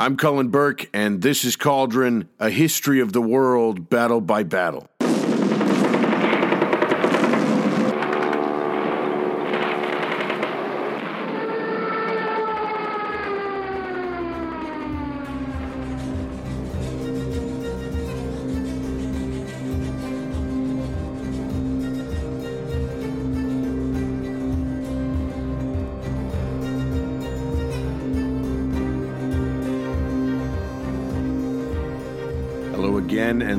I'm Cullen Burke, and this is Cauldron, a history of the world, battle by battle.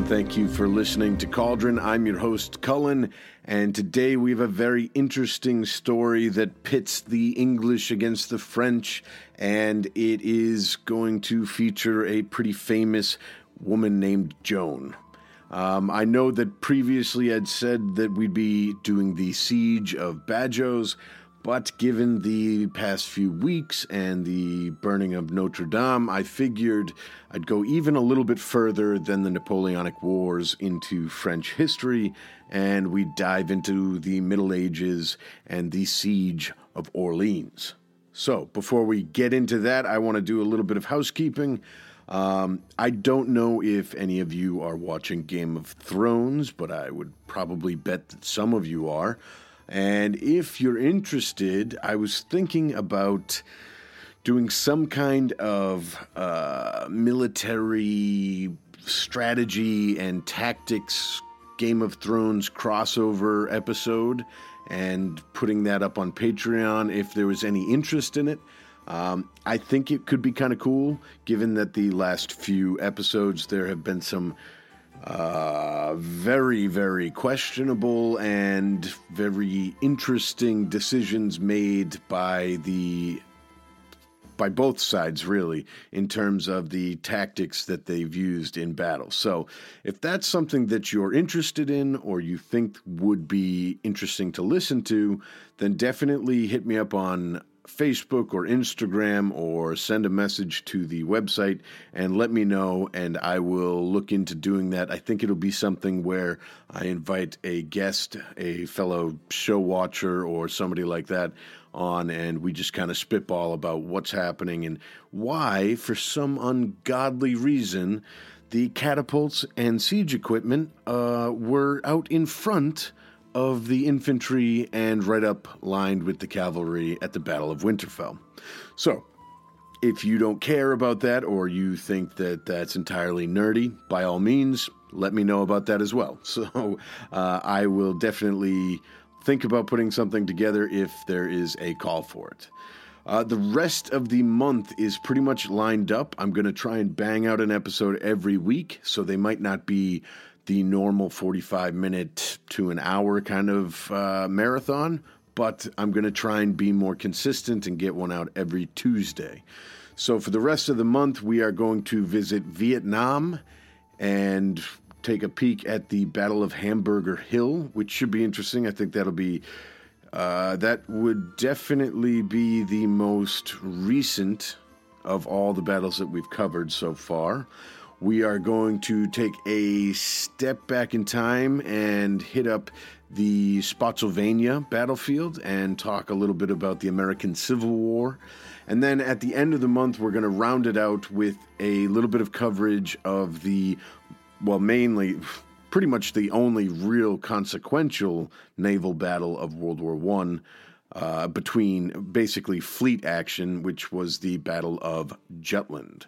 Thank you for listening to Cauldron. I'm your host, Cullen, and today we have a very interesting story that pits the English against the French, and it is going to feature a pretty famous woman named Joan. Um, I know that previously I'd said that we'd be doing the siege of Badajoz, but given the past few weeks and the burning of Notre Dame, I figured I'd go even a little bit further than the Napoleonic Wars into French history, and we'd dive into the Middle Ages and the siege of Orleans. So, before we get into that, I want to do a little bit of housekeeping. Um, I don't know if any of you are watching Game of Thrones, but I would probably bet that some of you are. And if you're interested, I was thinking about doing some kind of uh, military strategy and tactics Game of Thrones crossover episode and putting that up on Patreon if there was any interest in it. Um, I think it could be kind of cool, given that the last few episodes there have been some uh, very, very questionable and very interesting decisions made by the by both sides, really, in terms of the tactics that they've used in battle. So, if that's something that you're interested in or you think would be interesting to listen to, then definitely hit me up on Facebook or Instagram or send a message to the website and let me know, and I will look into doing that. I think it'll be something where I invite a guest, a fellow show watcher, or somebody like that on, and we just kind of spitball about what's happening and why, for some ungodly reason, the catapults and siege equipment uh, were out in front of the infantry and right up lined with the cavalry at the Battle of Winterfell. So, if you don't care about that or you think that that's entirely nerdy, by all means, let me know about that as well. So, uh, I will definitely think about putting something together if there is a call for it. Uh, the rest of the month is pretty much lined up. I'm going to try and bang out an episode every week, so they might not be the normal 45 minute to an hour kind of uh, marathon, but I'm going to try and be more consistent and get one out every Tuesday. So for the rest of the month, we are going to visit Vietnam and take a peek at the Battle of Hamburger Hill, which should be interesting. I think that'll be. Uh, that would definitely be the most recent of all the battles that we've covered so far we are going to take a step back in time and hit up the Spotsylvania battlefield and talk a little bit about the American Civil War. And then at the end of the month, we're going to round it out with a little bit of coverage of the, well, mainly, pretty much the only real consequential naval battle of World War One. Uh, between basically fleet action, which was the Battle of Jutland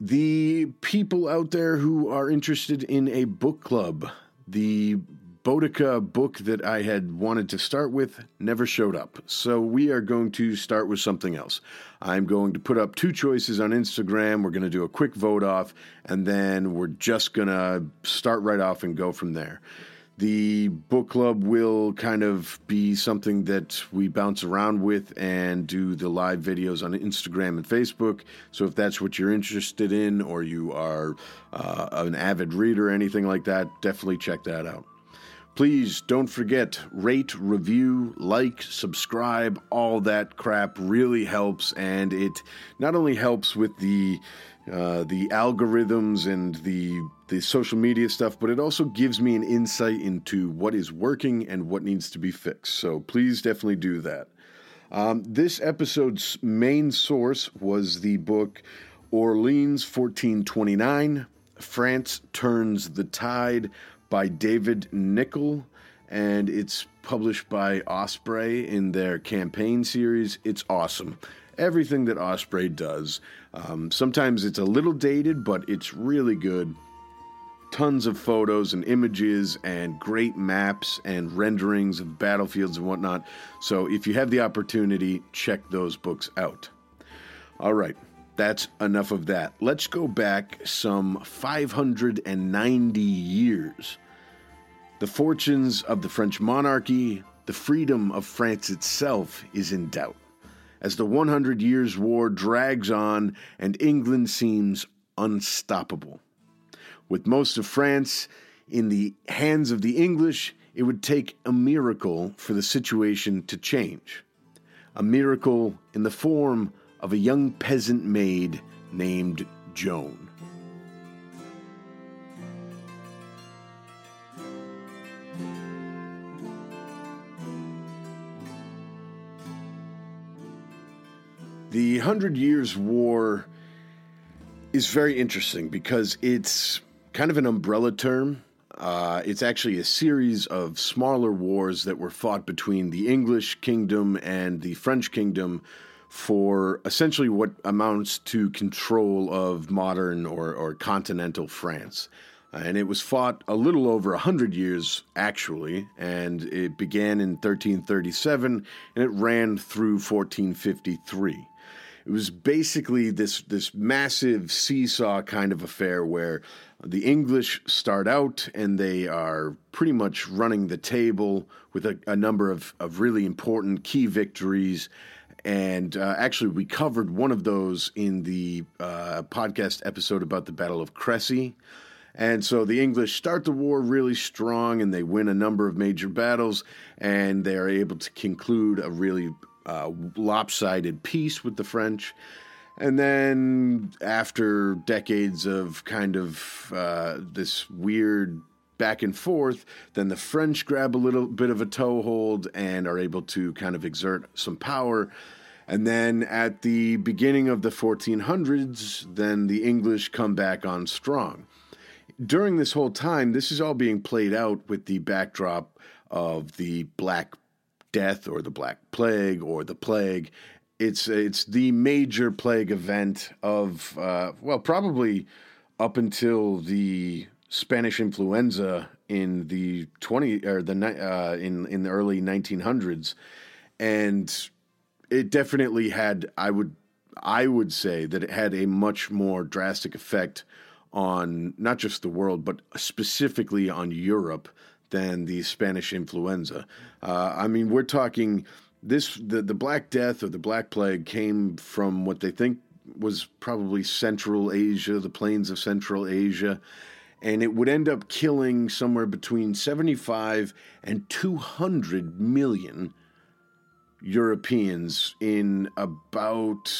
the people out there who are interested in a book club, the Boudica book that I had wanted to start with never showed up. So we are going to start with something else. I'm going to put up two choices on Instagram. We're going to do a quick vote off, and then we're just going to start right off and go from there. The book club will kind of be something that we bounce around with and do the live videos on Instagram and Facebook. So if that's what you're interested in, or you are uh, an avid reader or anything like that, definitely check that out. Please don't forget, rate, review, like, subscribe, all that crap really helps. And it not only helps with the uh, the algorithms and the the social media stuff, but it also gives me an insight into what is working and what needs to be fixed. So please definitely do that. Um, this episode's main source was the book Orleans 1429 France Turns the Tide by David Nicolle, and it's published by Osprey in their campaign series. It's awesome. Everything that Osprey does. Um, sometimes it's a little dated, but it's really good tons of photos and images and great maps and renderings of battlefields and whatnot. So if you have the opportunity, check those books out. All right, that's enough of that. Let's go back some 590 years. The fortunes of the French monarchy, the freedom of France itself is in doubt. As the 100 Years' War drags on and England seems unstoppable. With most of France in the hands of the English, it would take a miracle for the situation to change. A miracle in the form of a young peasant maid named Joan. The Hundred Years' War is very interesting because it's kind of an umbrella term. Uh, it's actually a series of smaller wars that were fought between the English kingdom and the French kingdom for essentially what amounts to control of modern or, or continental France. Uh, and it was fought a little over 100 years, actually, and it began in 1337 and it ran through 1453 it was basically this this massive seesaw kind of affair where the English start out and they are pretty much running the table with a, a number of, of really important key victories. And uh, actually, we covered one of those in the uh, podcast episode about the Battle of Crécy. And so the English start the war really strong and they win a number of major battles and they are able to conclude a really uh, lopsided peace with the French. And then, after decades of kind of uh, this weird back and forth, then the French grab a little bit of a toehold and are able to kind of exert some power. And then at the beginning of the 1400s, then the English come back on strong. During this whole time, this is all being played out with the backdrop of the Black Death or the Black Plague or the Plague. It's it's the major plague event of uh, well probably up until the Spanish influenza in the twenty or the uh, in in the early 1900s, and it definitely had I would I would say that it had a much more drastic effect on not just the world but specifically on Europe than the Spanish influenza. Uh, I mean, we're talking this the the Black Death or the Black Plague came from what they think was probably Central Asia, the plains of Central Asia, and it would end up killing somewhere between 75 and 200 million Europeans in about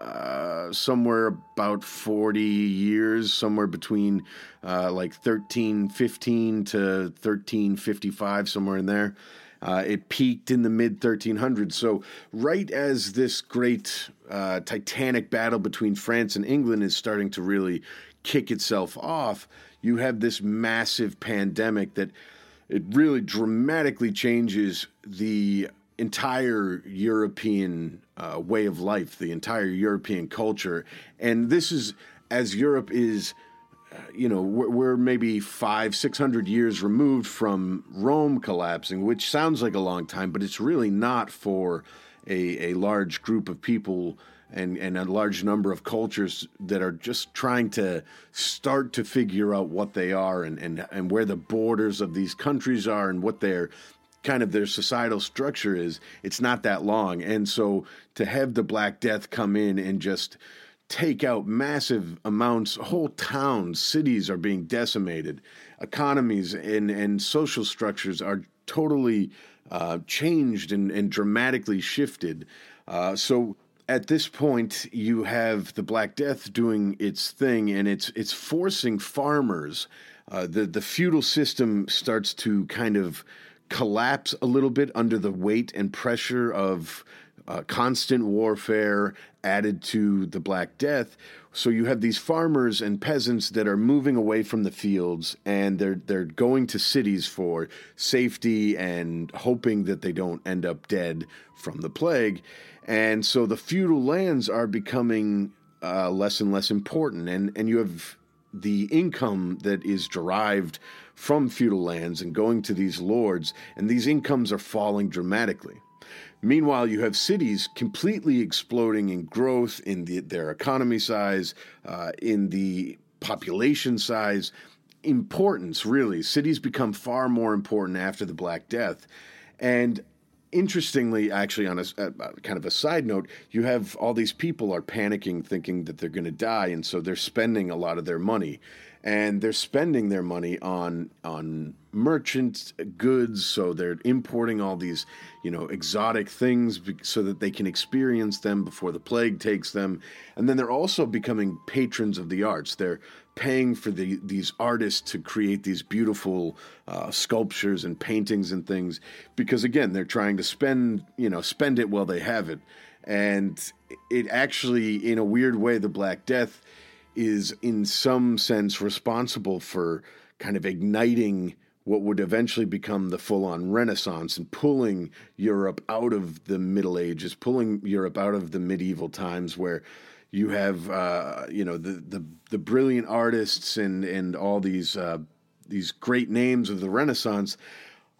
uh, somewhere about 40 years, somewhere between uh, like 1315 to 1355, somewhere in there. Uh, it peaked in the mid 1300s. So, right as this great uh, titanic battle between France and England is starting to really kick itself off, you have this massive pandemic that it really dramatically changes the entire European uh, way of life, the entire European culture. And this is as Europe is, uh, you know, we're, we're, maybe five, six hundred years removed from Rome collapsing, which sounds like a long time, but it's really not for a, a large group of people. And, and a large number of cultures that are just trying to start to figure out what they are and, and, and where the borders of these countries are and what their kind of their societal structure is, it's not that long. And so to have the Black Death come in and just take out massive amounts, whole towns, cities are being decimated, economies and, and social structures are totally uh, changed and, and dramatically shifted. Uh, so at this point, you have the Black Death doing its thing, and it's it's forcing farmers. Uh, the the feudal system starts to kind of collapse a little bit under the weight and pressure of uh, constant warfare added to the Black Death. So you have these farmers and peasants that are moving away from the fields and they're they're going to cities for safety and hoping that they don't end up dead from the plague. And so the feudal lands are becoming uh, less and less important, and and you have the income that is derived from feudal lands and going to these lords, and these incomes are falling dramatically. Meanwhile, you have cities completely exploding in growth, in the, their economy size, uh, in the population size, importance, really. Cities become far more important after the Black Death. And interestingly, actually, on a, a, uh, uh, kind of a side note, you have all these people are panicking, thinking that they're going to die, and so they're spending a lot of their money, and they're spending their money on on merchant uh, goods. So they're importing all these, you know, exotic things so that they can experience them before the plague takes them, and then they're also becoming patrons of the arts. They're paying for the, these artists to create these beautiful uh, sculptures and paintings and things because again they're trying to spend you know spend it while they have it. And it actually in a weird way the black death is in some sense responsible for kind of igniting what would eventually become the full on Renaissance and pulling Europe out of the Middle Ages, pulling Europe out of the medieval times where you have uh, you know the, the the brilliant artists and and all these uh, these great names of the Renaissance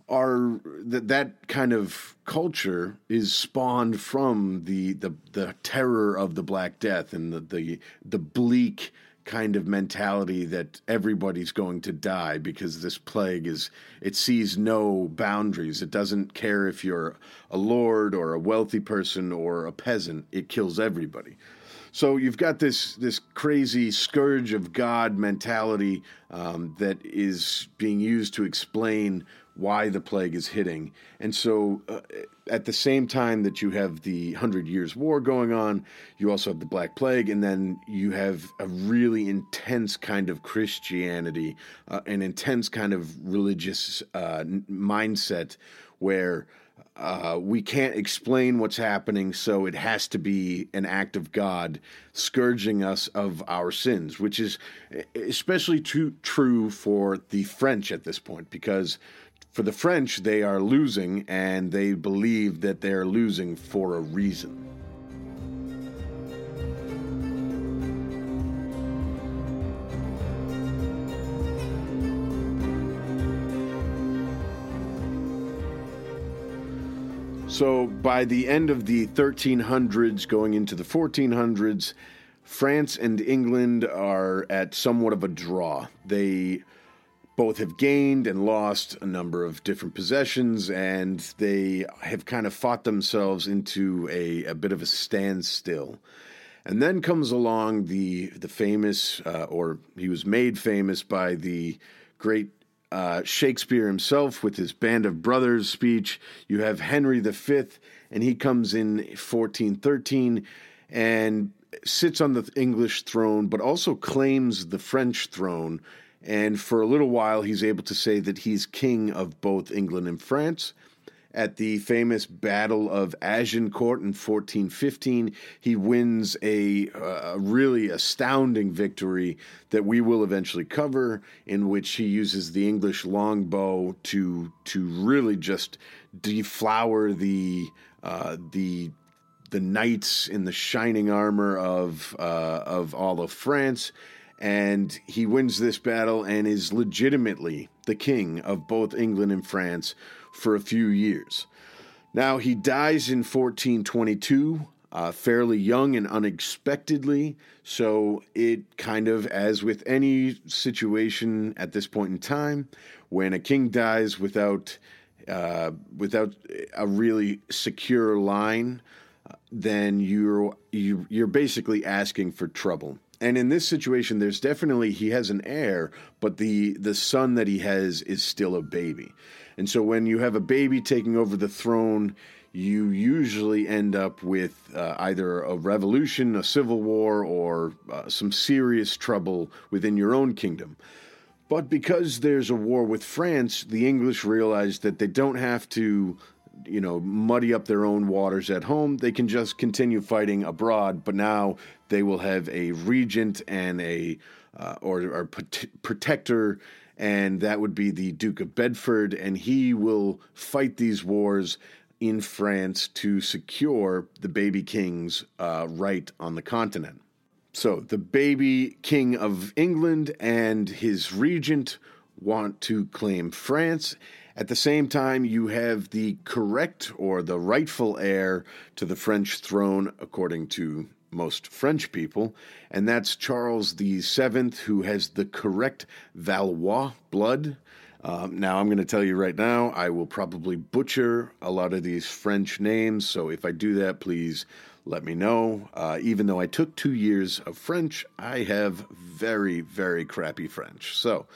are that that kind of culture is spawned from the the the terror of the Black Death and the the the bleak kind of mentality that everybody's going to die because this plague is it sees no boundaries. It doesn't care if you're a lord or a wealthy person or a peasant. It kills everybody so you've got this this crazy scourge of God mentality um, that is being used to explain why the plague is hitting. And so, uh, at the same time that you have the Hundred Years' War going on, you also have the Black Plague, and then you have a really intense kind of Christianity, uh, an intense kind of religious uh, mindset where uh, we can't explain what's happening, so it has to be an act of God scourging us of our sins, which is especially true, true for the French at this point, because for the French, they are losing and they believe that they're losing for a reason. So by the end of the 1300s, going into the 1400s, France and England are at somewhat of a draw. They both have gained and lost a number of different possessions, and they have kind of fought themselves into a, a bit of a standstill. And then comes along the the famous, uh, or he was made famous by the great uh, Shakespeare himself with his Band of Brothers speech. You have Henry V, and he comes in 1413 and sits on the English throne, but also claims the French throne. And for a little while, he's able to say that he's king of both England and France at the famous Battle of Agincourt in 1415. He wins a, a, really astounding victory that we will eventually cover, in which he uses the English longbow to to really just deflower the uh, the the knights in the shining armor of uh, of all of France. And he wins this battle and is legitimately the king of both England and France for a few years. Now, he dies in 1422, uh, fairly young and unexpectedly. So, it kind of, as with any situation at this point in time, when a king dies without uh, without a really secure line, then you're you, you're basically asking for trouble. And in this situation, there's definitely he has an heir, but the the son that he has is still a baby. And so when you have a baby taking over the throne, you usually end up with uh, either a revolution, a civil war, or uh, some serious trouble within your own kingdom. But because there's a war with France, the English realize that they don't have to you know, muddy up their own waters at home. They can just continue fighting abroad, but now they will have a regent and a uh, or, or protector, and that would be the Duke of Bedford, and he will fight these wars in France to secure the baby king's uh, right on the continent. So the baby king of England and his regent want to claim France. At the same time, you have the correct or the rightful heir to the French throne, according to most French people, and that's Charles VII, who has the correct Valois blood. Um, now, I'm going to tell you right now, I will probably butcher a lot of these French names, so if I do that, please let me know. Uh, even though I took two years of French, I have very, very crappy French. So,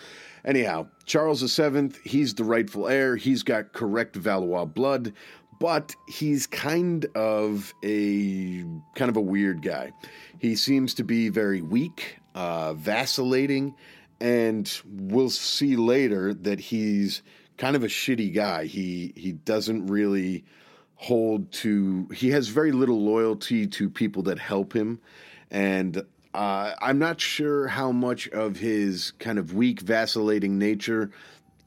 anyhow, Charles VII, he's the rightful heir. He's got correct Valois blood, but he's kind of a kind of a weird guy. He seems to be very weak, uh, vacillating, and we'll see later that he's kind of a shitty guy. He he doesn't really hold to he has very little loyalty to people that help him and uh, i'm not sure how much of his kind of weak vacillating nature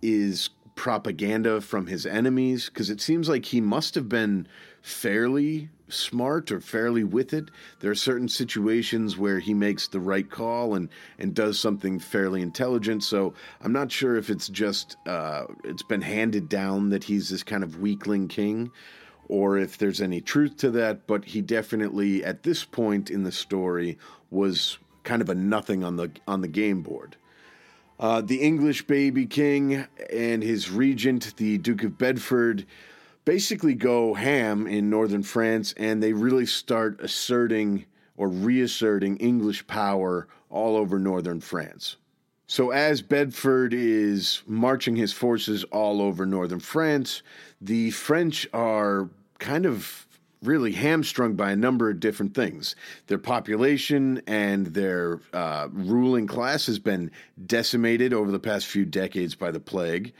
is propaganda from his enemies because it seems like he must have been fairly smart or fairly with it. There are certain situations where he makes the right call and and does something fairly intelligent. So I'm not sure if it's just uh, it's been handed down that he's this kind of weakling king, or if there's any truth to that. But he definitely, at this point in the story, was kind of a nothing on the on the game board. Uh, the English baby king and his regent, the Duke of Bedford, basically go ham in northern France and they really start asserting or reasserting English power all over northern France. So, as Bedford is marching his forces all over northern France, the French are kind of really hamstrung by a number of different things. Their population and their uh, ruling class has been decimated over the past few decades by the plague.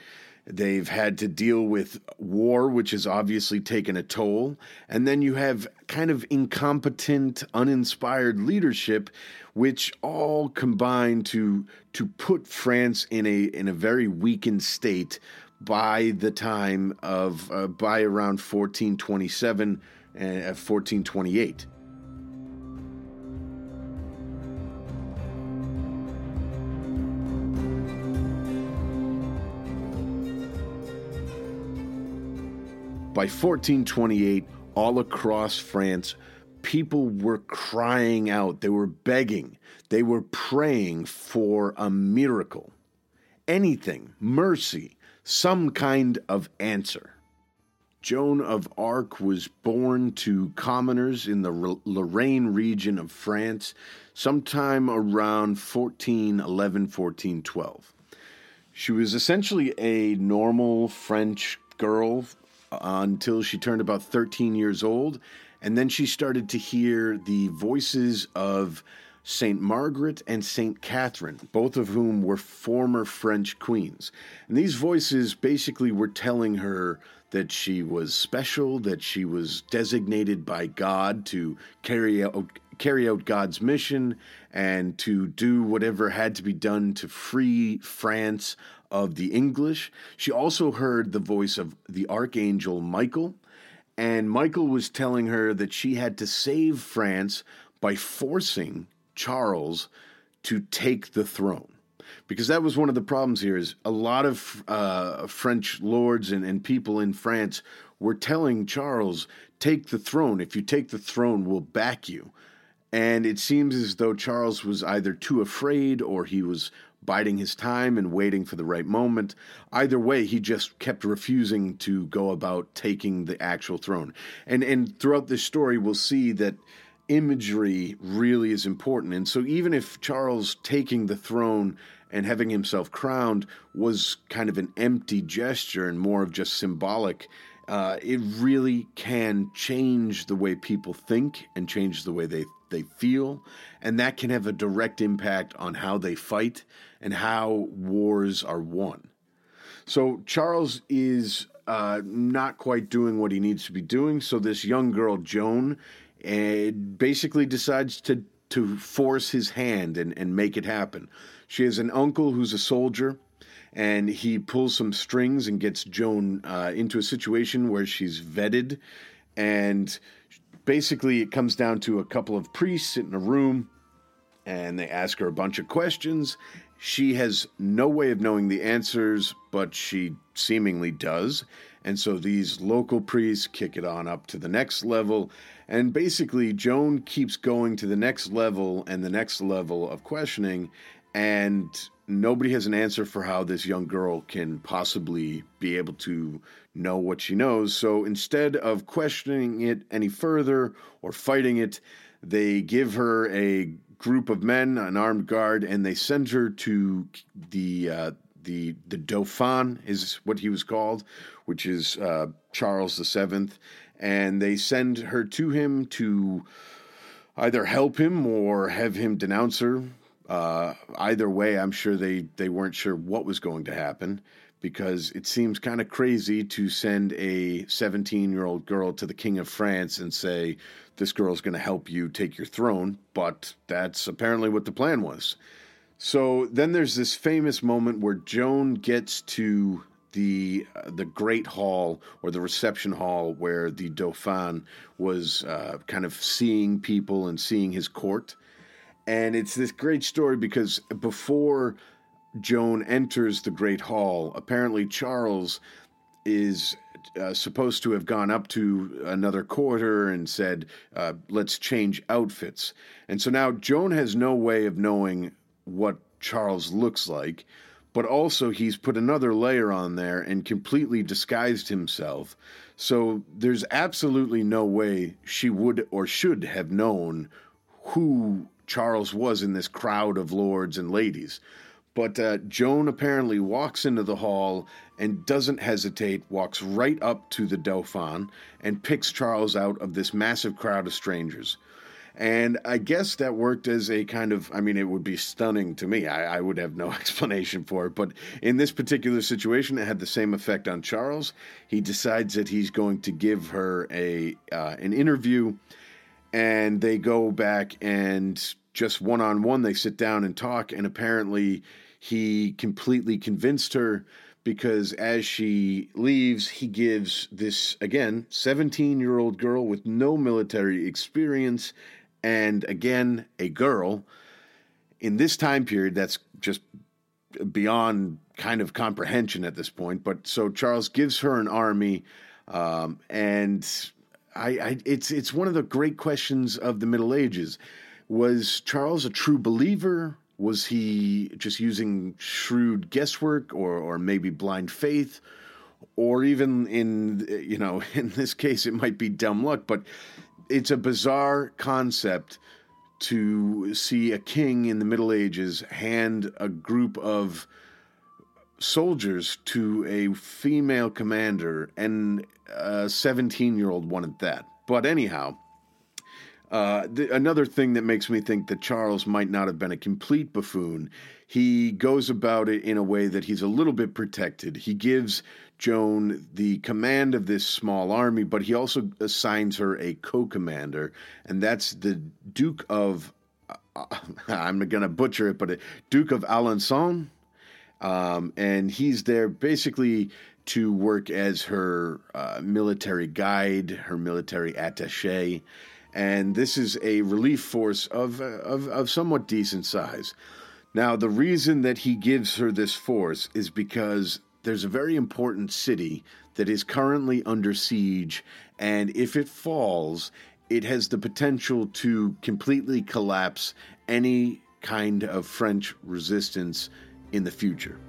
They've had to deal with war, which has obviously taken a toll. And then you have kind of incompetent, uninspired leadership, which all combine to to put France in a in a very weakened state by the time of uh, by around 1427 and uh, 1428. By 1428, all across France, people were crying out. They were begging. They were praying for a miracle. Anything, mercy, some kind of answer. Joan of Arc was born to commoners in the Lorraine region of France sometime around 1411, 1412. She was essentially a normal French girl uh, until she turned about 13 years old. And then she started to hear the voices of St. Margaret and St. Catherine, both of whom were former French queens. And these voices basically were telling her that she was special, that she was designated by God to carry out, carry out God's mission and to do whatever had to be done to free France of the English. She also heard the voice of the archangel Michael, and Michael was telling her that she had to save France by forcing Charles to take the throne. Because that was one of the problems here is a lot of uh, French lords and, and people in France were telling Charles, take the throne. If you take the throne, we'll back you. And it seems as though Charles was either too afraid or he was biding his time and waiting for the right moment. Either way, he just kept refusing to go about taking the actual throne. And and throughout this story, we'll see that imagery really is important. And so even if Charles taking the throne and having himself crowned was kind of an empty gesture and more of just symbolic, uh, it really can change the way people think and change the way they they feel, and that can have a direct impact on how they fight and how wars are won. So Charles is uh, not quite doing what he needs to be doing. So this young girl, Joan, uh, basically decides to to force his hand and, and make it happen. She has an uncle who's a soldier, and he pulls some strings and gets Joan uh, into a situation where she's vetted. And basically, it comes down to a couple of priests in a room, and they ask her a bunch of questions. She has no way of knowing the answers, but she seemingly does. And so these local priests kick it on up to the next level. And basically, Joan keeps going to the next level and the next level of questioning. And nobody has an answer for how this young girl can possibly be able to know what she knows. So instead of questioning it any further or fighting it, they give her a group of men, an armed guard, and they send her to the uh, the the Dauphin is what he was called, which is uh, Charles VII, and they send her to him to either help him or have him denounce her. Uh, either way, I'm sure they they weren't sure what was going to happen because it seems kind of crazy to send a 17 year old girl to the King of France and say, This girl's going to help you take your throne. But that's apparently what the plan was. So then there's this famous moment where Joan gets to the uh, the great hall or the reception hall where the Dauphin was uh, kind of seeing people and seeing his court, and it's this great story because before Joan enters the great hall, apparently Charles is uh, supposed to have gone up to another quarter and said, uh, "Let's change outfits." And so now Joan has no way of knowing what Charles looks like, but also he's put another layer on there and completely disguised himself. So there's absolutely no way she would or should have known who Charles was in this crowd of lords and ladies. But uh, Joan apparently walks into the hall and doesn't hesitate, walks right up to the Dauphin and picks Charles out of this massive crowd of strangers. And I guess that worked as a kind of, I mean, it would be stunning to me. I, I, would have no explanation for it. But in this particular situation, it had the same effect on Charles. He decides that he's going to give her a uh, an interview, and they go back and just one on one, they sit down and talk. And apparently, he completely convinced her because as she leaves, he gives this, again, 17 year old girl with no military experience and again, a girl in this time period that's just beyond kind of comprehension at this point. But so Charles gives her an army, um, and I, I, it's it's one of the great questions of the Middle Ages. Was Charles a true believer? Was he just using shrewd guesswork or or maybe blind faith? Or even in you know in this case it might be dumb luck, but it's a bizarre concept to see a king in the Middle Ages hand a group of soldiers to a female commander, and a 17 year old wanted that. But anyhow, uh, th- another thing that makes me think that Charles might not have been a complete buffoon, he goes about it in a way that he's a little bit protected. He gives Joan the command of this small army, but he also assigns her a co commander, and that's the Duke of, uh, I'm going to butcher it, but Duke of Alençon. Um, and he's there basically to work as her uh, military guide, her military attache. And this is a relief force of, of, of somewhat decent size. Now, the reason that he gives her this force is because there's a very important city that is currently under siege, and if it falls, it has the potential to completely collapse any kind of French resistance in the future.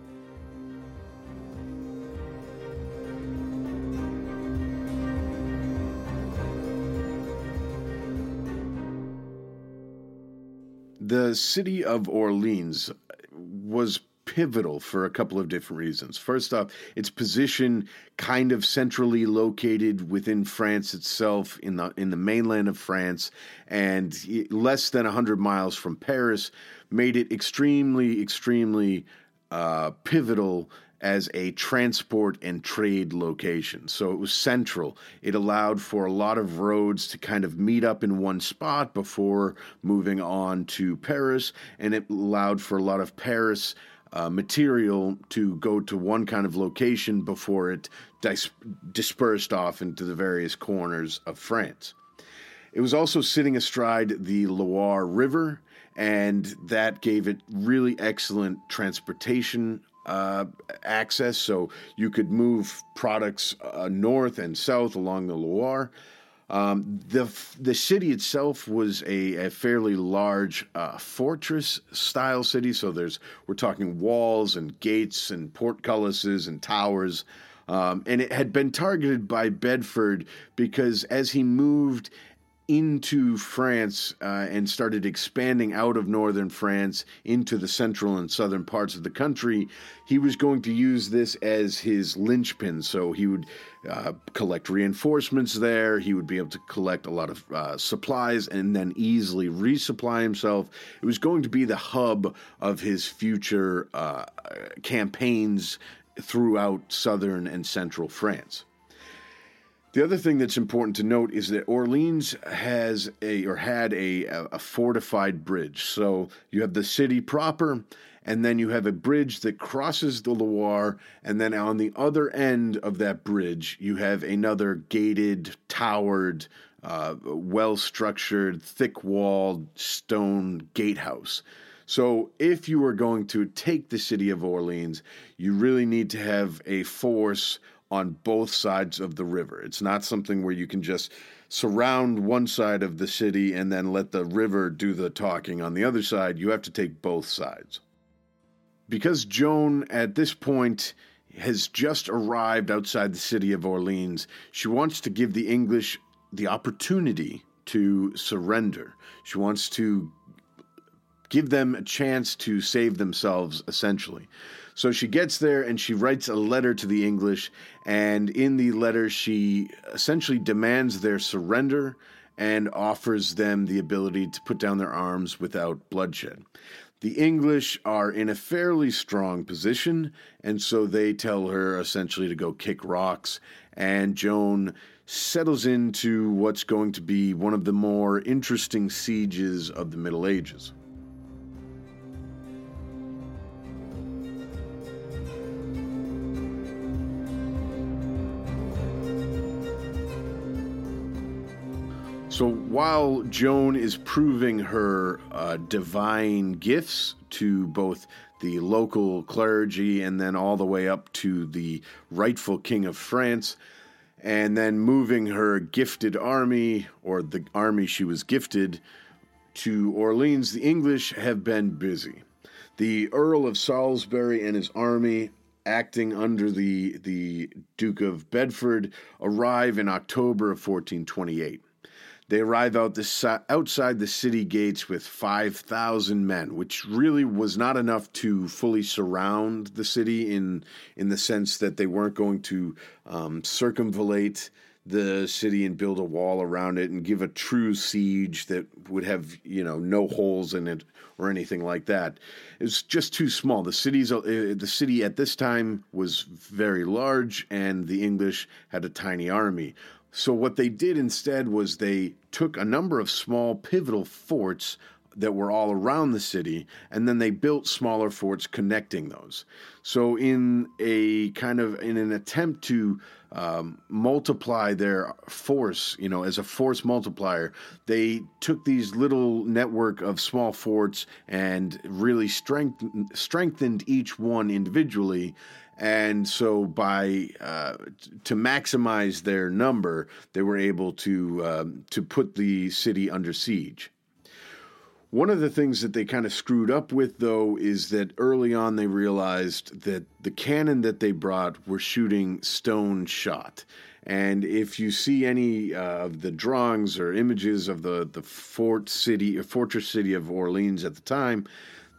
The city of Orleans was pivotal for a couple of different reasons. First off, its position kind of centrally located within France itself in the in the mainland of France and less than 100 miles from Paris made it extremely extremely uh, pivotal as a transport and trade location. So it was central. It allowed for a lot of roads to kind of meet up in one spot before moving on to Paris, and it allowed for a lot of Paris. Uh, material to go to one kind of location before it dis- dispersed off into the various corners of France. It was also sitting astride the Loire River, and that gave it really excellent transportation uh, access. So you could move products uh, north and south along the Loire. Um, the the city itself was a, a fairly large uh, fortress style city. So there's we're talking walls and gates and portcullises and towers. Um, and it had been targeted by Bedford because as he moved into France uh, and started expanding out of northern France into the central and southern parts of the country, he was going to use this as his linchpin. So he would uh, collect reinforcements there. He would be able to collect a lot of uh, supplies and then easily resupply himself. It was going to be the hub of his future uh, campaigns throughout southern and central France. The other thing that's important to note is that Orleans has a or had a, a fortified bridge. So you have the city proper, and then you have a bridge that crosses the Loire, and then on the other end of that bridge, you have another gated, towered, uh, well structured, thick walled stone gatehouse. So, if you are going to take the city of Orleans, you really need to have a force on both sides of the river. It's not something where you can just surround one side of the city and then let the river do the talking on the other side. You have to take both sides. Because Joan, at this point, has just arrived outside the city of Orleans, she wants to give the English the opportunity to surrender. She wants to give them a chance to save themselves, essentially. So she gets there and she writes a letter to the English, and in the letter, she essentially demands their surrender and offers them the ability to put down their arms without bloodshed. The English are in a fairly strong position, and so they tell her essentially to go kick rocks, and Joan settles into what's going to be one of the more interesting sieges of the Middle Ages. So while Joan is proving her uh, divine gifts to both the local clergy and then all the way up to the rightful king of France, and then moving her gifted army or the army she was gifted to Orleans, the English have been busy. The Earl of Salisbury and his army acting under the the Duke of Bedford arrive in October of 1428. They arrive out the, outside the city gates with 5,000 men, which really was not enough to fully surround the city in, in the sense that they weren't going to um, circumvallate the city and build a wall around it and give a true siege that would have you know no holes in it or anything like that. It's just too small. The city's uh, the city at this time was very large, and the English had a tiny army. So, what they did instead was they took a number of small pivotal forts that were all around the city, and then they built smaller forts connecting those. So, in a kind of in an attempt to um, multiply their force, you know, as a force multiplier, they took these little network of small forts and really strengthened strengthened each one individually and so by uh, to maximize their number, they were able to um, to put the city under siege. One of the things that they kind of screwed up with, though, is that early on they realized that the cannon that they brought were shooting stone shot. And if you see any uh, of the drawings or images of the, the fort city, fortress city of Orleans at the time,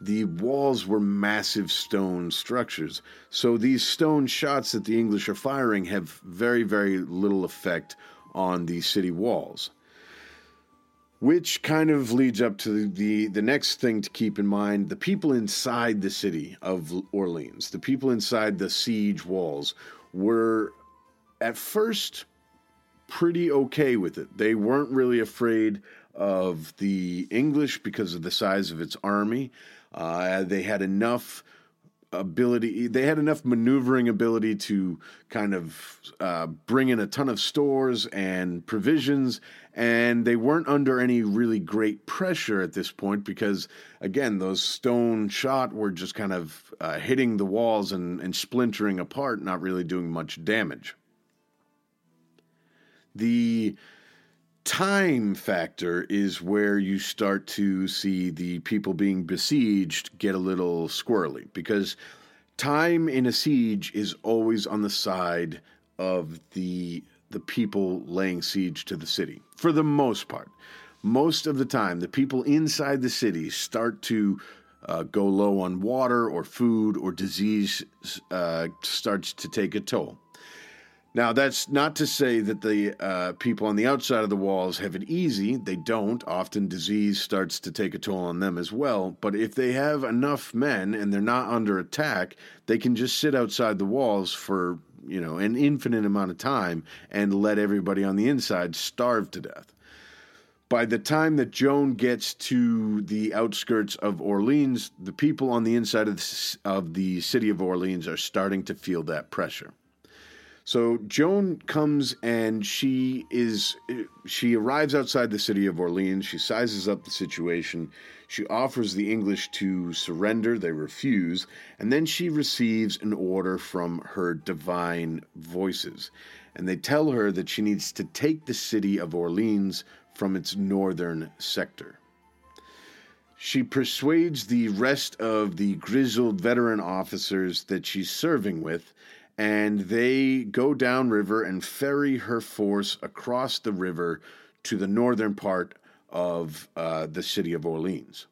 the walls were massive stone structures. So these stone shots that the English are firing have very, very little effect on the city walls. Which kind of leads up to the, the next thing to keep in mind the people inside the city of Orleans, the people inside the siege walls, were at first pretty okay with it. They weren't really afraid of the English because of the size of its army. Uh, they had enough ability they had enough maneuvering ability to kind of uh, bring in a ton of stores and provisions and they weren't under any really great pressure at this point because again those stone shot were just kind of uh, hitting the walls and, and splintering apart not really doing much damage. The time factor is where you start to see the people being besieged get a little squirrely because time in a siege is always on the side of the the people laying siege to the city for the most part. Most of the time the people inside the city start to uh, go low on water or food or disease uh, starts to take a toll now, that's not to say that the uh, people on the outside of the walls have it easy. They don't. Often disease starts to take a toll on them as well. But if they have enough men and they're not under attack, they can just sit outside the walls for, you know, an infinite amount of time and let everybody on the inside starve to death. By the time that Joan gets to the outskirts of Orleans, the people on the inside of the, of the city of Orleans are starting to feel that pressure. So Joan comes and she is she arrives outside the city of Orleans. She sizes up the situation. She offers the English to surrender. They refuse, and then she receives an order from her divine voices, and they tell her that she needs to take the city of Orleans from its northern sector. She persuades the rest of the grizzled veteran officers that she's serving with and they go downriver and ferry her force across the river to the northern part of uh, the city of Orleans.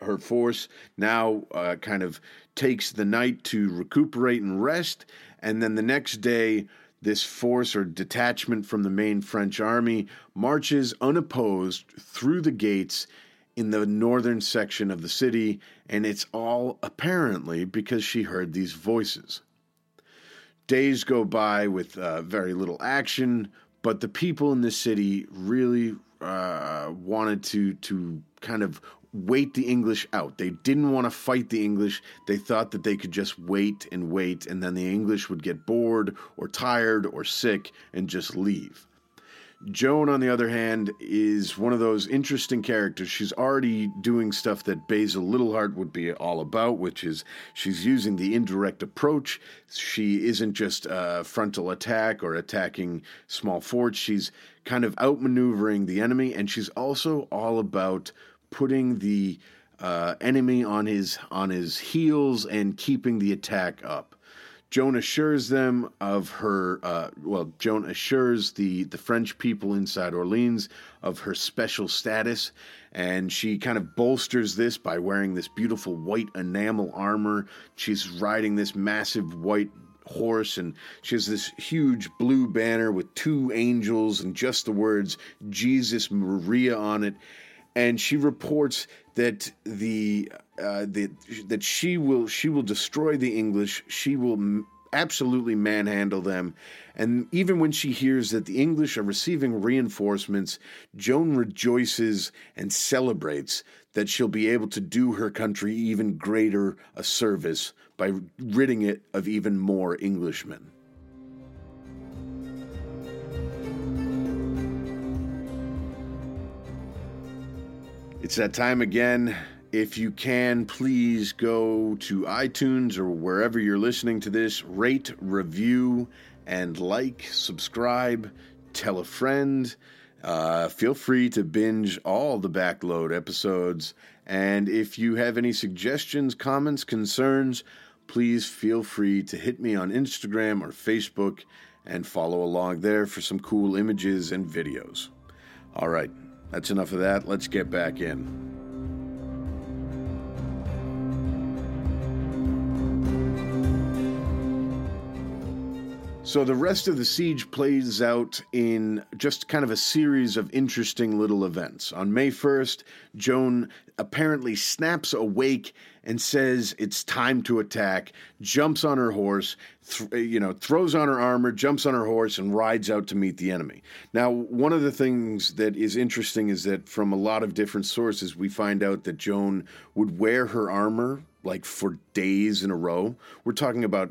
Her force now uh, kind of takes the night to recuperate and rest, and then the next day, this force or detachment from the main French army marches unopposed through the gates in the northern section of the city, and it's all apparently because she heard these voices. Days go by with uh, very little action, but the people in the city really uh, wanted to to kind of wait the English out. They didn't want to fight the English. They thought that they could just wait and wait, and then the English would get bored or tired or sick and just leave. Joan, on the other hand, is one of those interesting characters. She's already doing stuff that Basil Liddell Hart would be all about, which is she's using the indirect approach. She isn't just a frontal attack or attacking small forts. She's kind of outmaneuvering the enemy, and she's also all about putting the uh, enemy on his on his heels and keeping the attack up. Joan assures them of her, uh, well, Joan assures the, the French people inside Orleans of her special status, and she kind of bolsters this by wearing this beautiful white enamel armor. She's riding this massive white horse, and she has this huge blue banner with two angels and just the words Jesus Maria on it. And she reports that the uh, that that she will she will destroy the English. She will m- absolutely manhandle them. And even when she hears that the English are receiving reinforcements, Joan rejoices and celebrates that she'll be able to do her country even greater a service by ridding it of even more Englishmen. It's that time again. If you can, please go to iTunes or wherever you're listening to this, rate, review, and like, subscribe, tell a friend. Uh, feel free to binge all the backload episodes. And if you have any suggestions, comments, concerns, please feel free to hit me on Instagram or Facebook and follow along there for some cool images and videos. All right, that's enough of that. Let's get back in. So the rest of the siege plays out in just kind of a series of interesting little events. On May 1st, Joan apparently snaps awake and says it's time to attack, jumps on her horse, th- you know, throws on her armor, jumps on her horse and rides out to meet the enemy. Now, one of the things that is interesting is that from a lot of different sources we find out that Joan would wear her armor like for days in a row. We're talking about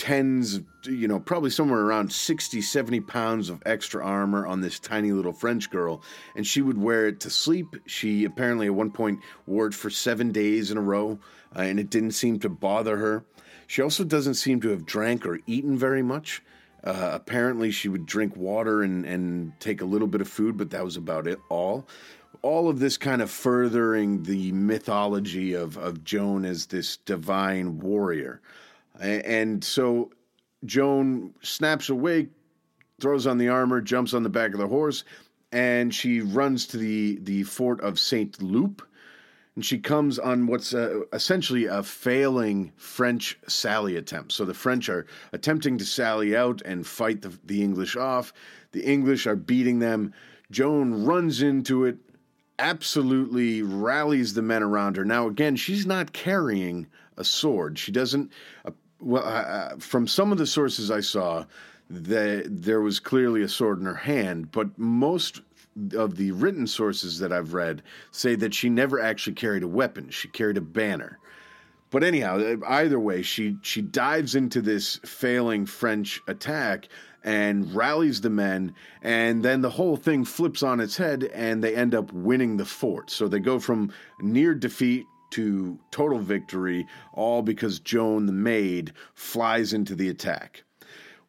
tens, you know, probably somewhere around 60, 70 pounds of extra armor on this tiny little French girl. And she would wear it to sleep. She apparently at one point wore it for seven days in a row, uh, and it didn't seem to bother her. She also doesn't seem to have drank or eaten very much. Uh, apparently, she would drink water and, and take a little bit of food, but that was about it all. All of this kind of furthering the mythology of, of Joan as this divine warrior. And so Joan snaps awake, throws on the armor, jumps on the back of the horse, and she runs to the, the fort of Saint Loup. And she comes on what's uh, essentially a failing French sally attempt. So the French are attempting to sally out and fight the, the English off. The English are beating them. Joan runs into it, absolutely rallies the men around her. Now, again, she's not carrying a sword. She doesn't. Well, uh, from some of the sources I saw, that there was clearly a sword in her hand, but most of the written sources that I've read say that she never actually carried a weapon. She carried a banner. But anyhow, either way, she she dives into this failing French attack and rallies the men, and then the whole thing flips on its head, and they end up winning the fort. So they go from near defeat to total victory, all because Joan the maid flies into the attack.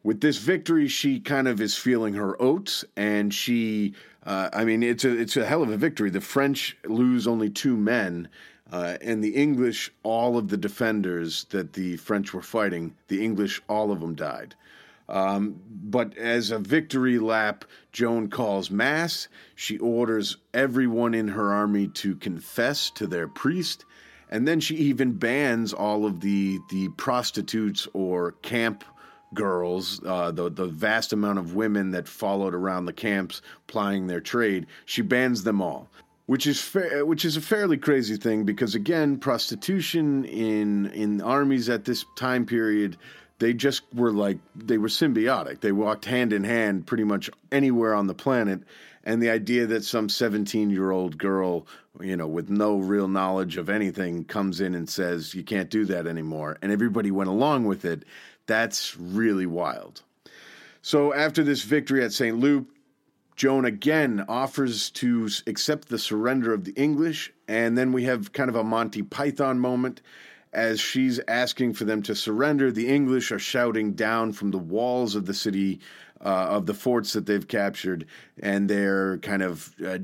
With this victory, she kind of is feeling her oats, and she, uh, I mean, it's a it's a hell of a victory. The French lose only two men, uh, and the English, all of the defenders that the French were fighting, the English, all of them died. Um, but as a victory lap, Joan calls Mass. She orders everyone in her army to confess to their priest. And then she even bans all of the, the prostitutes or camp girls, uh, the, the vast amount of women that followed around the camps plying their trade. She bans them all which is fa- which is a fairly crazy thing because again prostitution in in armies at this time period they just were like they were symbiotic. They walked hand in hand pretty much anywhere on the planet. And the idea that some 17 year old girl, you know, with no real knowledge of anything comes in and says, you can't do that anymore, and everybody went along with it, that's really wild. So after this victory at St. Loup, Joan again offers to accept the surrender of the English, and then we have kind of a Monty Python moment as she's asking for them to surrender, the English are shouting down from the walls of the city, uh, of the forts that they've captured, and they're kind of uh,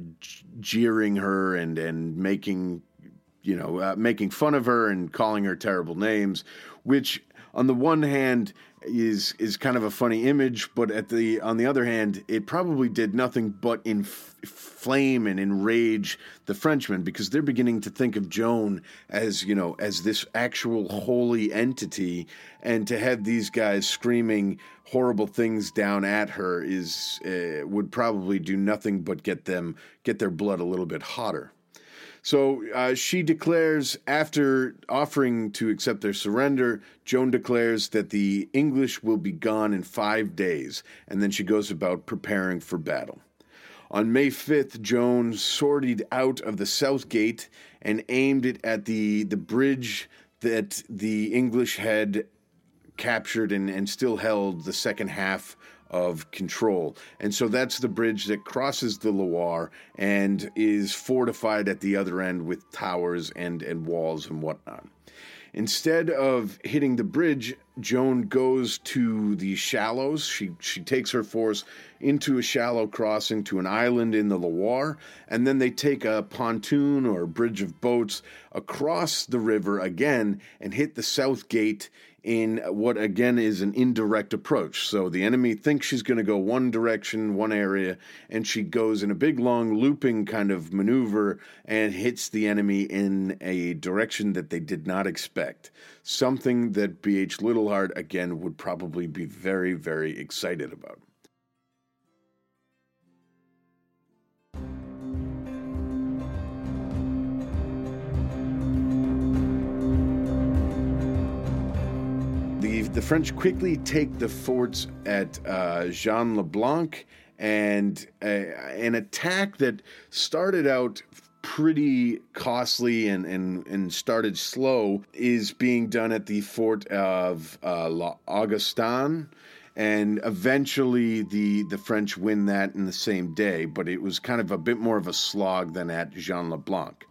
jeering her and and making, you know, uh, making fun of her and calling her terrible names, which on the one hand is is kind of a funny image, but at the on the other hand, it probably did nothing but inflame and enrage the Frenchmen because they're beginning to think of Joan as you know as this actual holy entity, and to have these guys screaming horrible things down at her is uh, would probably do nothing but get them get their blood a little bit hotter. So uh, she declares, after offering to accept their surrender, Joan declares that the English will be gone in five days, and then she goes about preparing for battle. On May 5th, Joan sortied out of the south gate and aimed it at the, the bridge that the English had captured and, and still held the second half of control. And so that's the bridge that crosses the Loire and is fortified at the other end with towers and, and walls and whatnot. Instead of hitting the bridge, Joan goes to the shallows. She she takes her force into a shallow crossing to an island in the Loire, and then they take a pontoon or a bridge of boats across the river again and hit the south gate in what again is an indirect approach. So the enemy thinks she's going to go one direction, one area, and she goes in a big long looping kind of maneuver and hits the enemy in a direction that they did not expect. Something that B.H. Little Engelhard, again, would probably be very, very excited about. The, French quickly take the forts at uh, Jean Leblanc and uh, an attack that started out pretty costly and, and, and started slow is being done at the fort of uh, La Augustin. And eventually, the, the French win that in the same day, but it was kind of a bit more of a slog than at Jean Leblanc.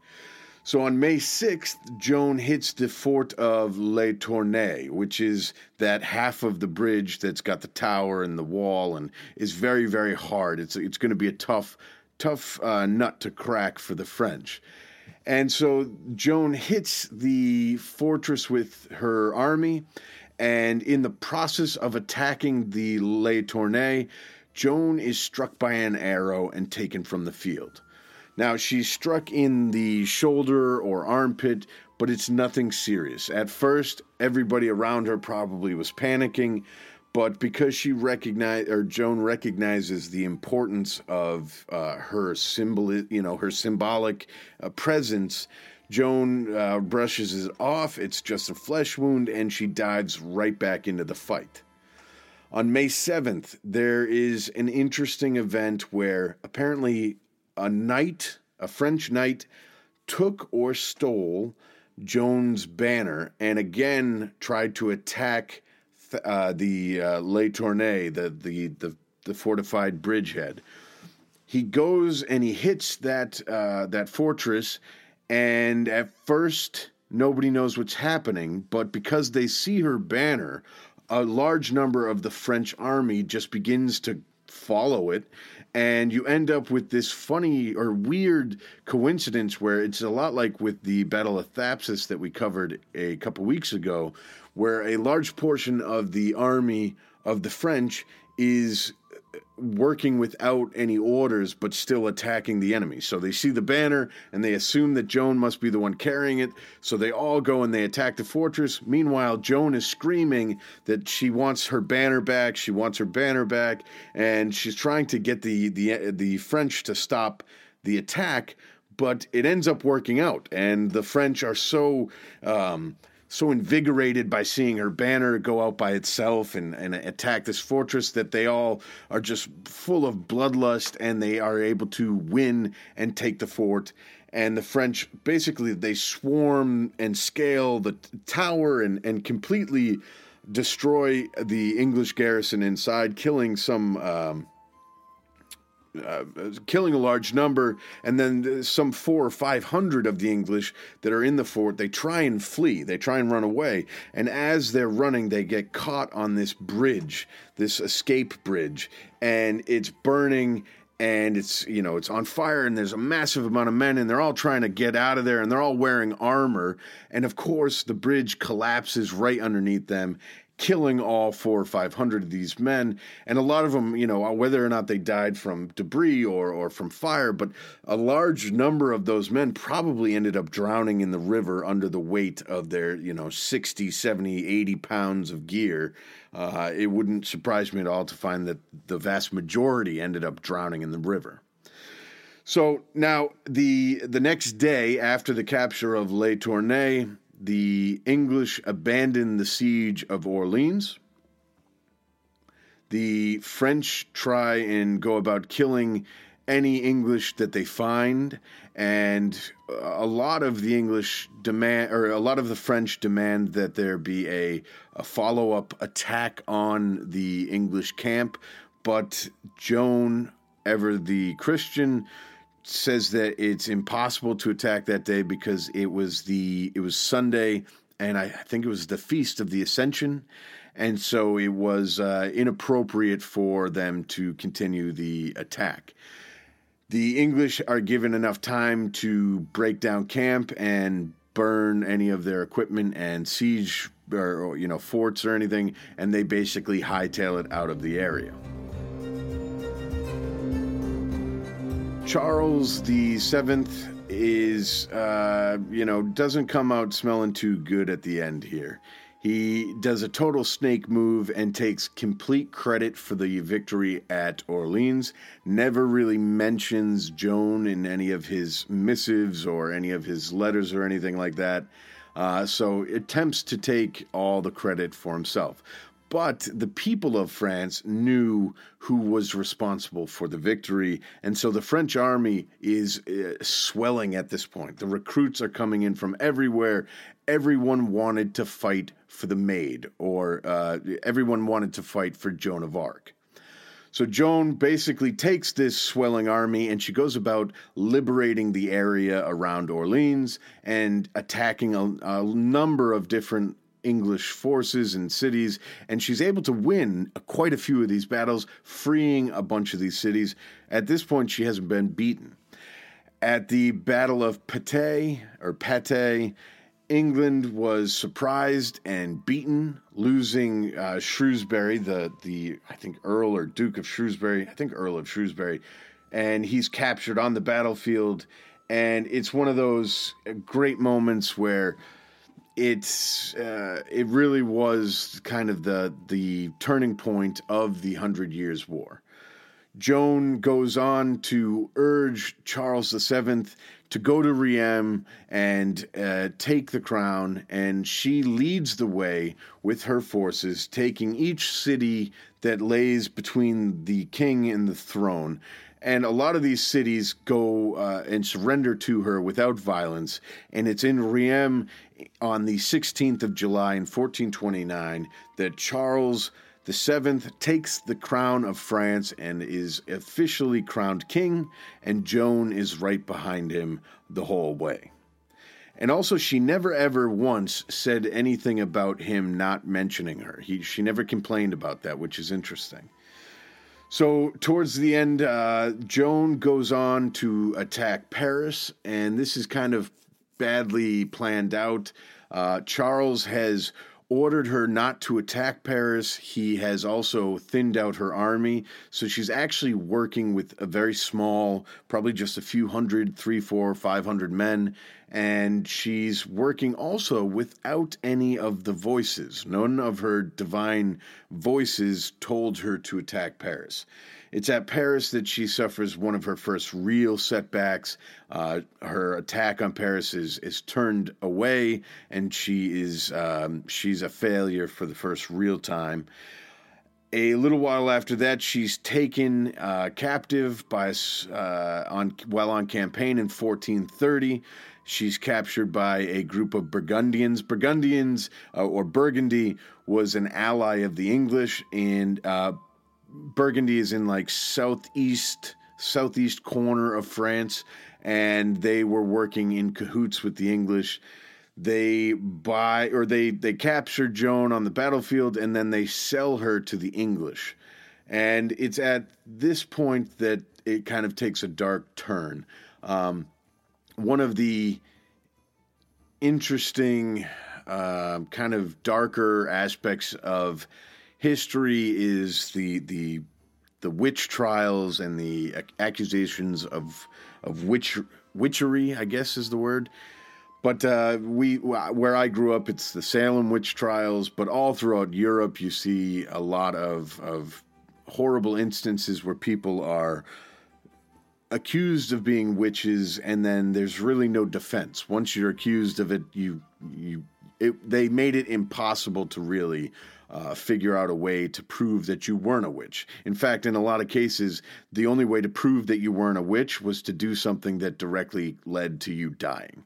So on May 6th, Joan hits the fort of Les Tournées, which is that half of the bridge that's got the tower and the wall and is very, very hard. It's, it's going to be a tough, tough uh, nut to crack for the French. And so Joan hits the fortress with her army, and in the process of attacking the Les Tournées, Joan is struck by an arrow and taken from the field. Now, she's struck in the shoulder or armpit, but it's nothing serious. At first, everybody around her probably was panicking, but because she recognized or Joan recognizes the importance of uh, her symbol, you know, her symbolic uh, presence, Joan uh, brushes it off. It's just a flesh wound, and she dives right back into the fight. On May 7th, there is an interesting event where apparently a knight, a French knight, took or stole Joan's banner and again tried to attack uh, the uh, Les Tournées, the, the, the, the fortified bridgehead. He goes and he hits that uh, that fortress, and at first nobody knows what's happening. But because they see her banner, a large number of the French army just begins to follow it and you end up with this funny or weird coincidence where it's a lot like with the Battle of Thapsus that we covered a couple weeks ago, where a large portion of the army of the French is working without any orders but still attacking the enemy. So they see the banner and they assume that Joan must be the one carrying it. So they all go and they attack the fortress. Meanwhile, Joan is screaming that she wants her banner back. She wants her banner back and she's trying to get the the the French to stop the attack, but it ends up working out and the French are so um, so invigorated by seeing her banner go out by itself and, and attack this fortress that they all are just full of bloodlust and they are able to win and take the fort. And the French basically they swarm and scale the tower and, and completely destroy the English garrison inside, killing some um, uh, killing a large number, and then some four or five hundred of the English that are in the fort, they try and flee, they try and run away. And as they're running, they get caught on this bridge, this escape bridge, and it's burning and it's you know it's on fire and there's a massive amount of men and they're all trying to get out of there and they're all wearing armor and of course the bridge collapses right underneath them killing all four or five hundred of these men, and a lot of them, you know, whether or not they died from debris or or from fire, but a large number of those men probably ended up drowning in the river under the weight of their, you know, 60, 70, 80 pounds of gear. Uh, it wouldn't surprise me at all to find that the vast majority ended up drowning in the river. So now the the next day after the capture of Les Tournées, the English abandon the siege of Orleans. The French try and go about killing any English that they find, and a lot of the English demand, or a lot of the French demand that there be a, a follow up attack on the English camp. But Joan, ever the Christian, says that it's impossible to attack that day because it was the it was Sunday and I think it was the feast of the Ascension, and so it was uh, inappropriate for them to continue the attack. The English are given enough time to break down camp and burn any of their equipment and siege or you know forts or anything, and they basically hightail it out of the area. Charles the Seventh is, uh, you know, doesn't come out smelling too good at the end here. He does a total snake move and takes complete credit for the victory at Orleans. Never really mentions Joan in any of his missives or any of his letters or anything like that. Uh, so attempts to take all the credit for himself. But the people of France knew who was responsible for the victory. And so the French army is uh, swelling at this point. The recruits are coming in from everywhere. Everyone wanted to fight for the Maid, or uh, everyone wanted to fight for Joan of Arc. So Joan basically takes this swelling army and she goes about liberating the area around Orleans and attacking a, a number of different English forces and cities, and she's able to win quite a few of these battles, freeing a bunch of these cities. At this point, she hasn't been beaten. At the Battle of Patay or Patay, England was surprised and beaten, losing uh, Shrewsbury, the the I think Earl or Duke of Shrewsbury, I think Earl of Shrewsbury, and he's captured on the battlefield. And it's one of those great moments where it's uh, it really was kind of the the turning point of the Hundred Years' War. Joan goes on to urge Charles VII to go to Rheims and uh, take the crown, and she leads the way with her forces, taking each city that lays between the king and the throne. And a lot of these cities go uh, and surrender to her without violence. And it's in Rheims on the 16th of July in 1429 that Charles the seventh takes the crown of France and is officially crowned king, and Joan is right behind him the whole way. And also, she never ever once said anything about him not mentioning her. He, she never complained about that, which is interesting. So, towards the end, uh, Joan goes on to attack Paris, and this is kind of badly planned out. Uh, Charles has ordered her not to attack Paris. He has also thinned out her army. So she's actually working with a very small, probably just a few hundred, three, four, five hundred men. And she's working also without any of the voices. None of her divine voices told her to attack Paris. It's at Paris that she suffers one of her first real setbacks. Uh, her attack on Paris is is turned away, and she is um, she's a failure for the first real time. A little while after that, she's taken uh, captive by uh, on while on campaign in 1430. She's captured by a group of Burgundians. Burgundians uh, or Burgundy was an ally of the English, and uh, Burgundy is in like southeast southeast corner of France, and they were working in cahoots with the English. They buy or they they capture Joan on the battlefield, and then they sell her to the English. And it's at this point that it kind of takes a dark turn. Um, one of the interesting, uh, kind of darker aspects of history is the the the witch trials and the accusations of of witch witchery, I guess is the word. But uh, we where I grew up, it's the Salem witch trials. But all throughout Europe, you see a lot of of horrible instances where people are accused of being witches, and then there's really no defense. Once you're accused of it, you you it, they made it impossible to really uh, figure out a way to prove that you weren't a witch. In fact, in a lot of cases, the only way to prove that you weren't a witch was to do something that directly led to you dying.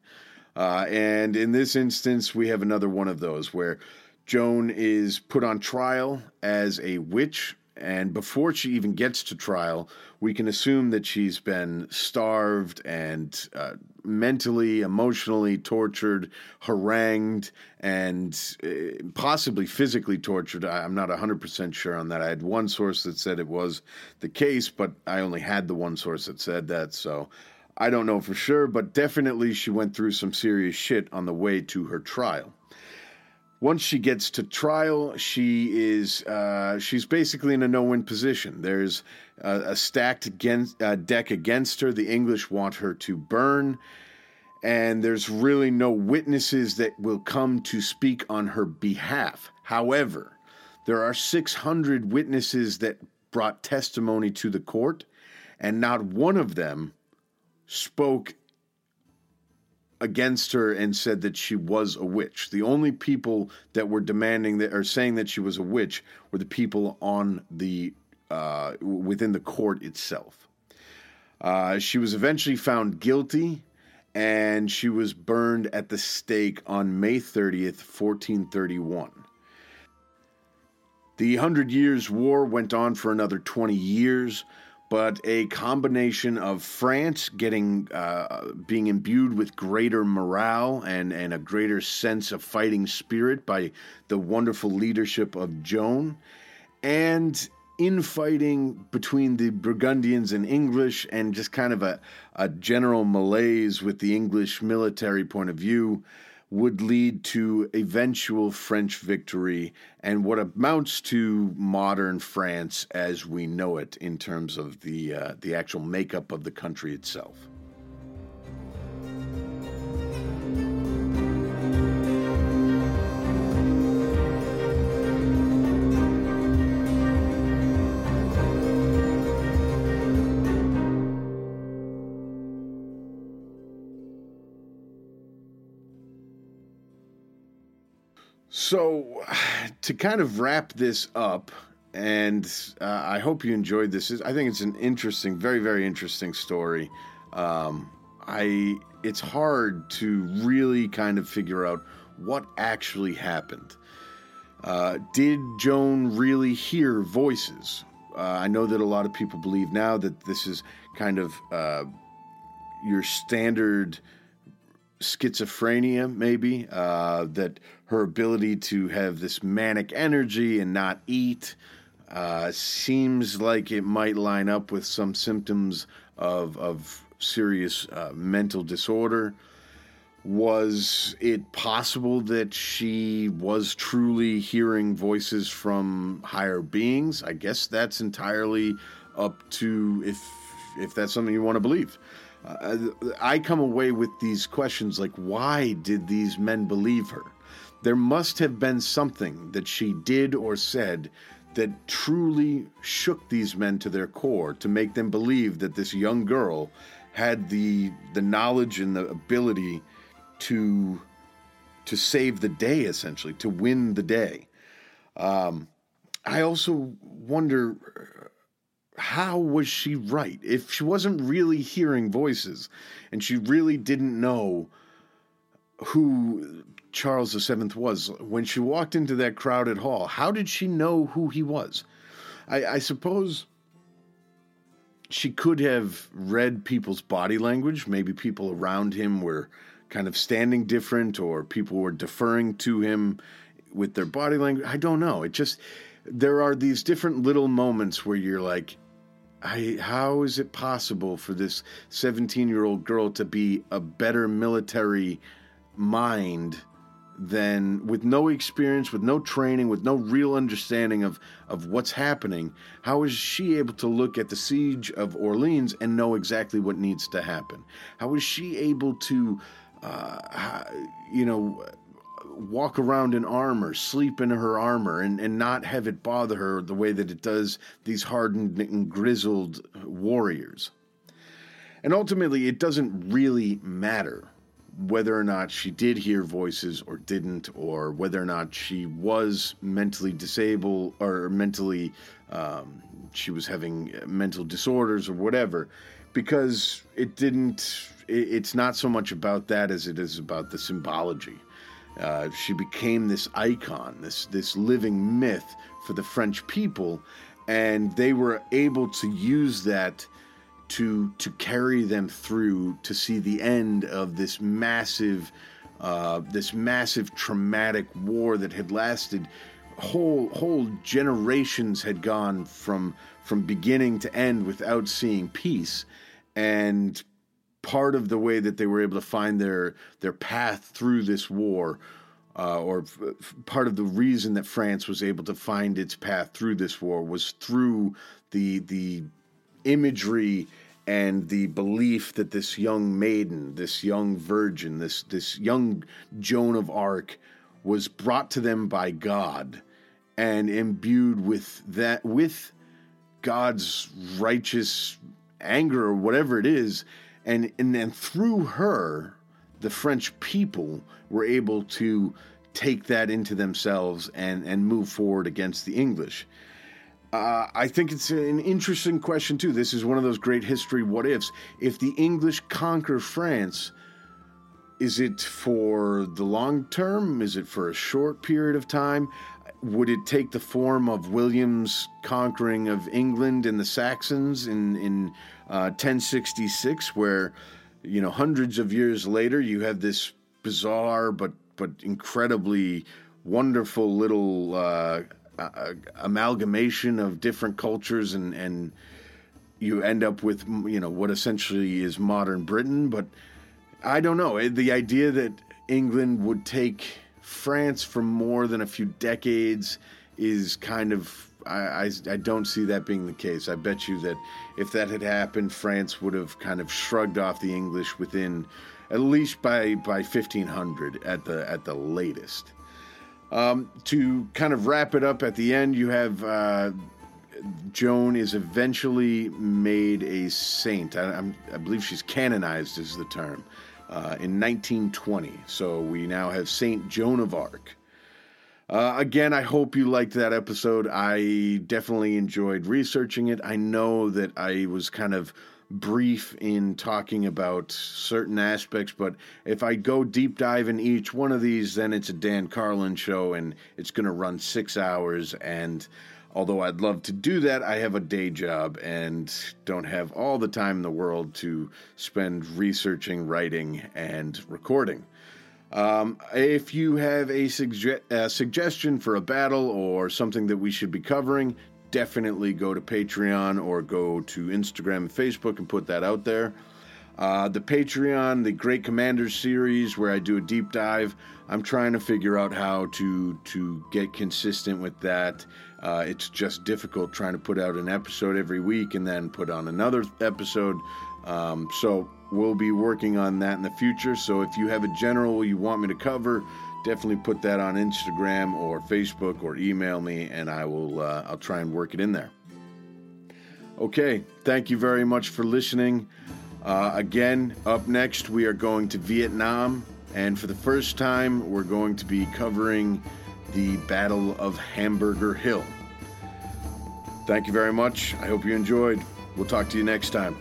Uh, and in this instance, we have another one of those where Joan is put on trial as a witch and before she even gets to trial, we can assume that she's been starved and uh, mentally, emotionally tortured, harangued, and uh, possibly physically tortured. I'm not 100% sure on that. I had one source that said it was the case, but I only had the one source that said that. So I don't know for sure, but definitely she went through some serious shit on the way to her trial once she gets to trial, she is uh, she's basically in a no-win position. There's a, a stacked against, uh, deck against her. The English want her to burn, and there's really no witnesses that will come to speak on her behalf. However, there are 600 witnesses that brought testimony to the court, and not one of them spoke against her and said that she was a witch. The only people that were demanding that or saying that she was a witch were the people on the uh, within the court itself. Uh, she was eventually found guilty and she was burned at the stake on May 30th, 1431. The Hundred Years' War went on for another 20 years, but a combination of France getting uh, being imbued with greater morale and, and a greater sense of fighting spirit by the wonderful leadership of Joan, and infighting between the Burgundians and English, and just kind of a, a general malaise with the English military point of view, would lead to eventual French victory and what amounts to modern France as we know it in terms of the uh, the actual makeup of the country itself. So, to kind of wrap this up, and uh, I hope you enjoyed this. I think it's an interesting, very, very interesting story. Um, I it's hard to really kind of figure out what actually happened. Uh, did Joan really hear voices? Uh, I know that a lot of people believe now that this is kind of uh, your standard schizophrenia, maybe, uh, that her ability to have this manic energy and not eat uh, seems like it might line up with some symptoms of, of serious uh, mental disorder. Was it possible that she was truly hearing voices from higher beings? I guess that's entirely up to if if that's something you want to believe. Uh, I come away with these questions like, why did these men believe her? There must have been something that she did or said that truly shook these men to their core to make them believe that this young girl had the the knowledge and the ability to to save the day essentially to win the day um, i also wonder how was she right? If she wasn't really hearing voices and she really didn't know who Charles VII was, when she walked into that crowded hall, how did she know who he was? I, I suppose she could have read people's body language. Maybe people around him were kind of standing different or people were deferring to him with their body language. I don't know. It just, there are these different little moments where you're like, I, how is it possible for this 17 year old girl to be a better military mind than with no experience, with no training, with no real understanding of, of what's happening? How is she able to look at the siege of Orleans and know exactly what needs to happen? How is she able to, uh, you know, walk around in armor, sleep in her armor, and, and not have it bother her the way that it does these hardened and grizzled warriors. And ultimately, it doesn't really matter whether or not she did hear voices or didn't, or whether or not she was mentally disabled or mentally, um, she was having mental disorders or whatever, because it didn't, it's not so much about that as it is about the symbology. Uh, she became this icon, this this living myth for the French people, and they were able to use that to to carry them through to see the end of this massive uh, this massive traumatic war that had lasted whole whole generations had gone from from beginning to end without seeing peace. And part of the way that they were able to find their their path through this war, uh, or f- part of the reason that France was able to find its path through this war was through the the imagery and the belief that this young maiden, this young virgin, this this young Joan of Arc was brought to them by God and imbued with that with God's righteous anger or whatever it is and and then through her the French people were able to take that into themselves and and move forward against the English. Uh, I think it's an interesting question too. This is one of those great history what ifs. If the English conquer France, is it for the long term? Is it for a short period of time? Would it take the form of William's conquering of England and the Saxons in in uh, 1066, where you know hundreds of years later you have this bizarre but but incredibly wonderful little uh, uh, amalgamation of different cultures and and you end up with you know what essentially is modern Britain. But I don't know the idea that England would take France for more than a few decades is kind of I, I, I, don't see that being the case. I bet you that if that had happened, France would have kind of shrugged off the English within at least by by 1500 at the at the latest. Um, to kind of wrap it up at the end, you have uh, Joan is eventually made a saint. I, I, believe she's canonized, is the term, uh, in 1920. So we now have Saint Joan of Arc. Uh, again, I hope you liked that episode. I definitely enjoyed researching it. I know that I was kind of brief in talking about certain aspects, but if I go deep dive in each one of these, then it's a Dan Carlin show and it's going to run six hours. And although I'd love to do that, I have a day job and don't have all the time in the world to spend researching, writing, and recording. Um, if you have a, suge- a suggestion for a battle or something that we should be covering, definitely go to Patreon or go to Instagram and Facebook and put that out there. Uh, the Patreon, the Great Commanders series, where I do a deep dive. I'm trying to figure out how to to get consistent with that. Uh, it's just difficult trying to put out an episode every week and then put on another episode. Um, so we'll be working on that in the future. So if you have a general you want me to cover, definitely put that on Instagram or Facebook or email me, and I will uh, I'll try and work it in there. Okay, thank you very much for listening. Uh, again, up next we are going to Vietnam, and for the first time we're going to be covering the Battle of Hamburger Hill. Thank you very much. I hope you enjoyed. We'll talk to you next time.